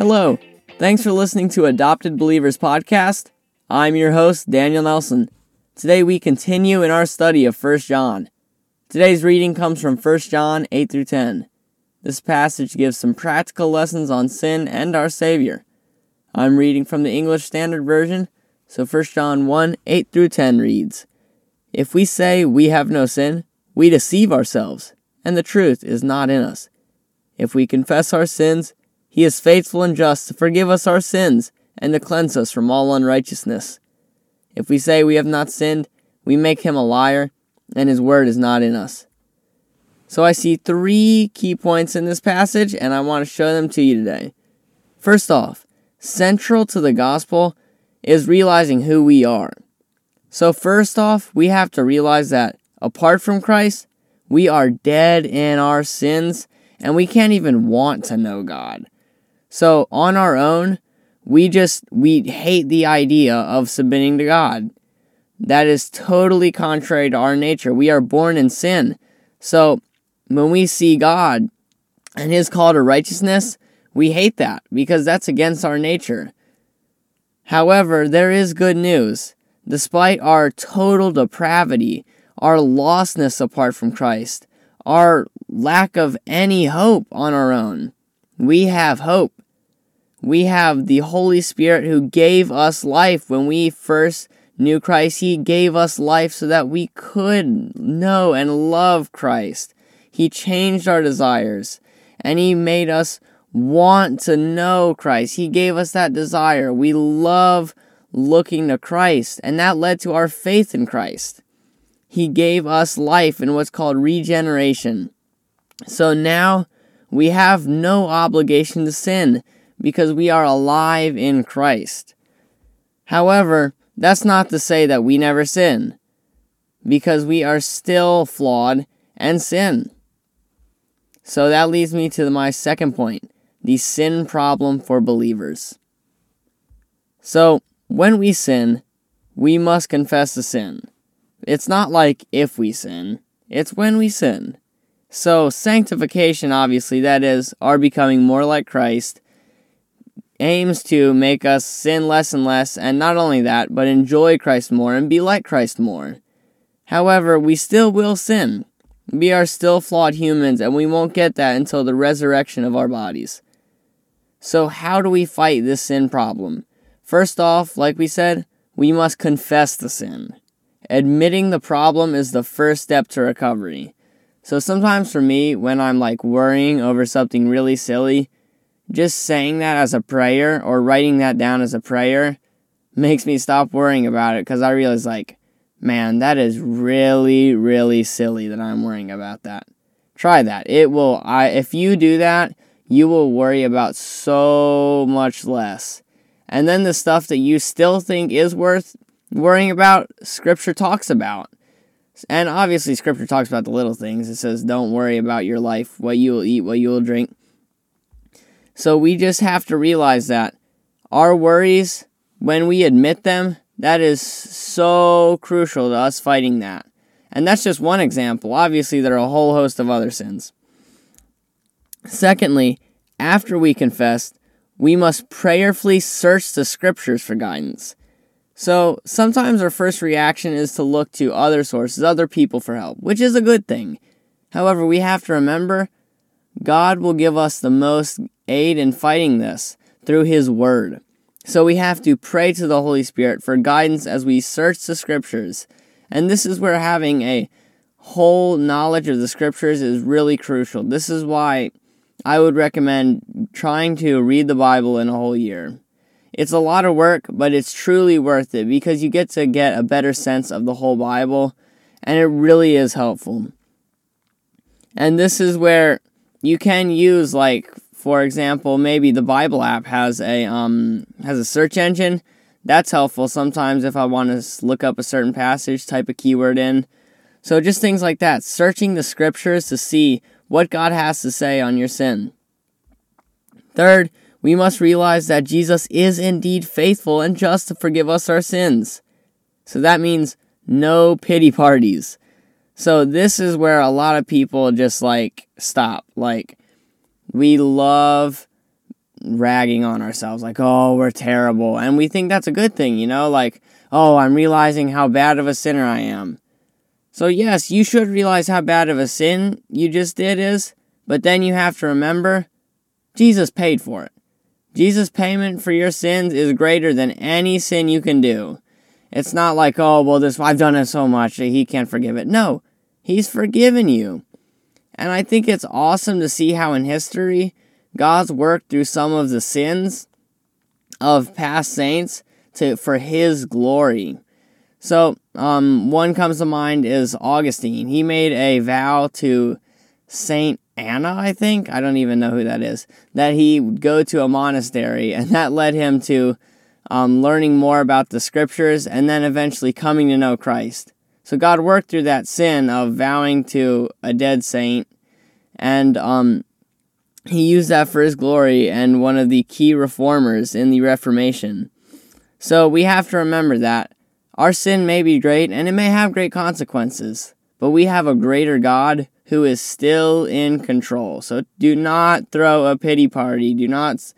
Hello. Thanks for listening to Adopted Believers Podcast. I'm your host, Daniel Nelson. Today we continue in our study of 1 John. Today's reading comes from 1 John 8 through 10. This passage gives some practical lessons on sin and our Savior. I'm reading from the English Standard Version, so 1 John 1 8 through 10 reads If we say we have no sin, we deceive ourselves, and the truth is not in us. If we confess our sins, he is faithful and just to forgive us our sins and to cleanse us from all unrighteousness. If we say we have not sinned, we make him a liar, and his word is not in us. So I see three key points in this passage, and I want to show them to you today. First off, central to the gospel is realizing who we are. So, first off, we have to realize that apart from Christ, we are dead in our sins and we can't even want to know God. So, on our own, we just we hate the idea of submitting to God. That is totally contrary to our nature. We are born in sin. So, when we see God and his call to righteousness, we hate that because that's against our nature. However, there is good news. Despite our total depravity, our lostness apart from Christ, our lack of any hope on our own, we have hope. We have the Holy Spirit who gave us life when we first knew Christ. He gave us life so that we could know and love Christ. He changed our desires and He made us want to know Christ. He gave us that desire. We love looking to Christ, and that led to our faith in Christ. He gave us life in what's called regeneration. So now we have no obligation to sin because we are alive in Christ. However, that's not to say that we never sin, because we are still flawed and sin. So that leads me to my second point the sin problem for believers. So, when we sin, we must confess the sin. It's not like if we sin, it's when we sin. So, sanctification, obviously, that is, our becoming more like Christ, aims to make us sin less and less, and not only that, but enjoy Christ more and be like Christ more. However, we still will sin. We are still flawed humans, and we won't get that until the resurrection of our bodies. So, how do we fight this sin problem? First off, like we said, we must confess the sin. Admitting the problem is the first step to recovery. So, sometimes for me, when I'm like worrying over something really silly, just saying that as a prayer or writing that down as a prayer makes me stop worrying about it because I realize, like, man, that is really, really silly that I'm worrying about that. Try that. It will, I, if you do that, you will worry about so much less. And then the stuff that you still think is worth worrying about, Scripture talks about. And obviously, Scripture talks about the little things. It says, don't worry about your life, what you will eat, what you will drink. So we just have to realize that our worries, when we admit them, that is so crucial to us fighting that. And that's just one example. Obviously, there are a whole host of other sins. Secondly, after we confess, we must prayerfully search the scriptures for guidance. So sometimes our first reaction is to look to other sources, other people for help, which is a good thing. However, we have to remember God will give us the most aid in fighting this through His Word. So we have to pray to the Holy Spirit for guidance as we search the Scriptures. And this is where having a whole knowledge of the Scriptures is really crucial. This is why I would recommend trying to read the Bible in a whole year. It's a lot of work, but it's truly worth it because you get to get a better sense of the whole Bible, and it really is helpful. And this is where you can use like for example, maybe the Bible app has a um has a search engine. That's helpful sometimes if I want to look up a certain passage, type a keyword in. So just things like that, searching the scriptures to see what God has to say on your sin. Third, we must realize that Jesus is indeed faithful and just to forgive us our sins. So that means no pity parties. So this is where a lot of people just like stop. Like we love ragging on ourselves, like, oh, we're terrible. And we think that's a good thing, you know, like, oh, I'm realizing how bad of a sinner I am. So, yes, you should realize how bad of a sin you just did is, but then you have to remember Jesus paid for it. Jesus' payment for your sins is greater than any sin you can do. It's not like, oh, well, this I've done it so much that he can't forgive it. No, he's forgiven you. And I think it's awesome to see how in history God's worked through some of the sins of past saints to for his glory. So, um, one comes to mind is Augustine. He made a vow to Saint Anna, I think. I don't even know who that is. That he would go to a monastery, and that led him to um, learning more about the scriptures and then eventually coming to know Christ. So God worked through that sin of vowing to a dead saint, and um, he used that for his glory and one of the key reformers in the Reformation. So we have to remember that our sin may be great and it may have great consequences, but we have a greater God who is still in control. So do not throw a pity party. Do not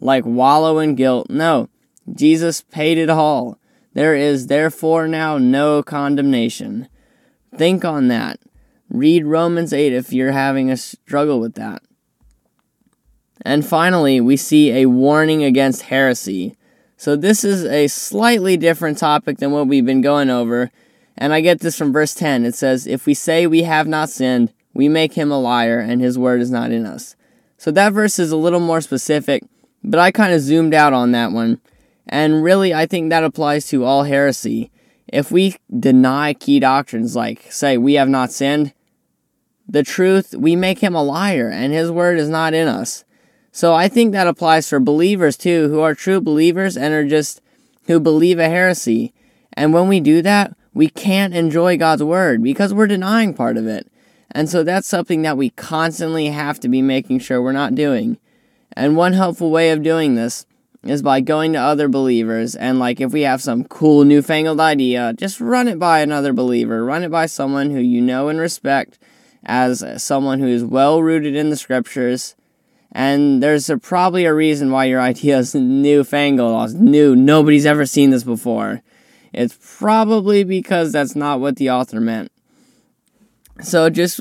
like wallow in guilt. No, Jesus paid it all. There is therefore now no condemnation. Think on that. Read Romans 8 if you're having a struggle with that. And finally, we see a warning against heresy. So, this is a slightly different topic than what we've been going over. And I get this from verse 10. It says, If we say we have not sinned, we make him a liar, and his word is not in us. So, that verse is a little more specific, but I kind of zoomed out on that one and really, I think that applies to all heresy. If we deny key doctrines, like, say, we have not sinned, the truth, we make him a liar, and his word is not in us. So I think that applies for believers too, who are true believers and are just who believe a heresy. And when we do that, we can't enjoy God's word because we're denying part of it. And so that's something that we constantly have to be making sure we're not doing. And one helpful way of doing this is by going to other believers and like if we have some cool newfangled idea, just run it by another believer, run it by someone who you know and respect as someone who is well rooted in the scriptures. And there's a, probably a reason why your idea is newfangled, new. Nobody's ever seen this before. It's probably because that's not what the author meant. So just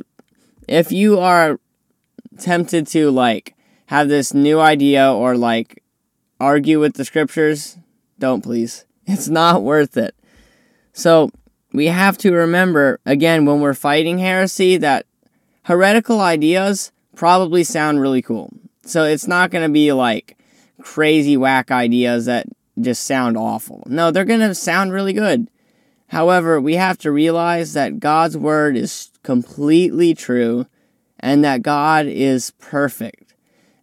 if you are tempted to like have this new idea or like argue with the scriptures, don't please. It's not worth it. So, we have to remember, again, when we're fighting heresy, that heretical ideas probably sound really cool. So, it's not going to be like crazy whack ideas that just sound awful. No, they're going to sound really good. However, we have to realize that God's word is completely true and that God is perfect.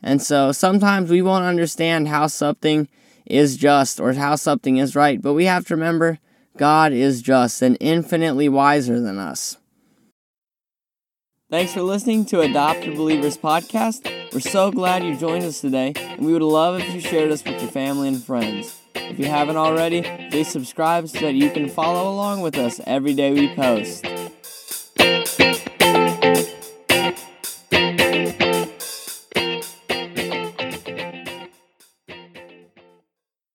And so sometimes we won't understand how something is just or how something is right, but we have to remember God is just and infinitely wiser than us. Thanks for listening to Adopted Believers Podcast. We're so glad you joined us today, and we would love if you shared us with your family and friends. If you haven't already, please subscribe so that you can follow along with us every day we post.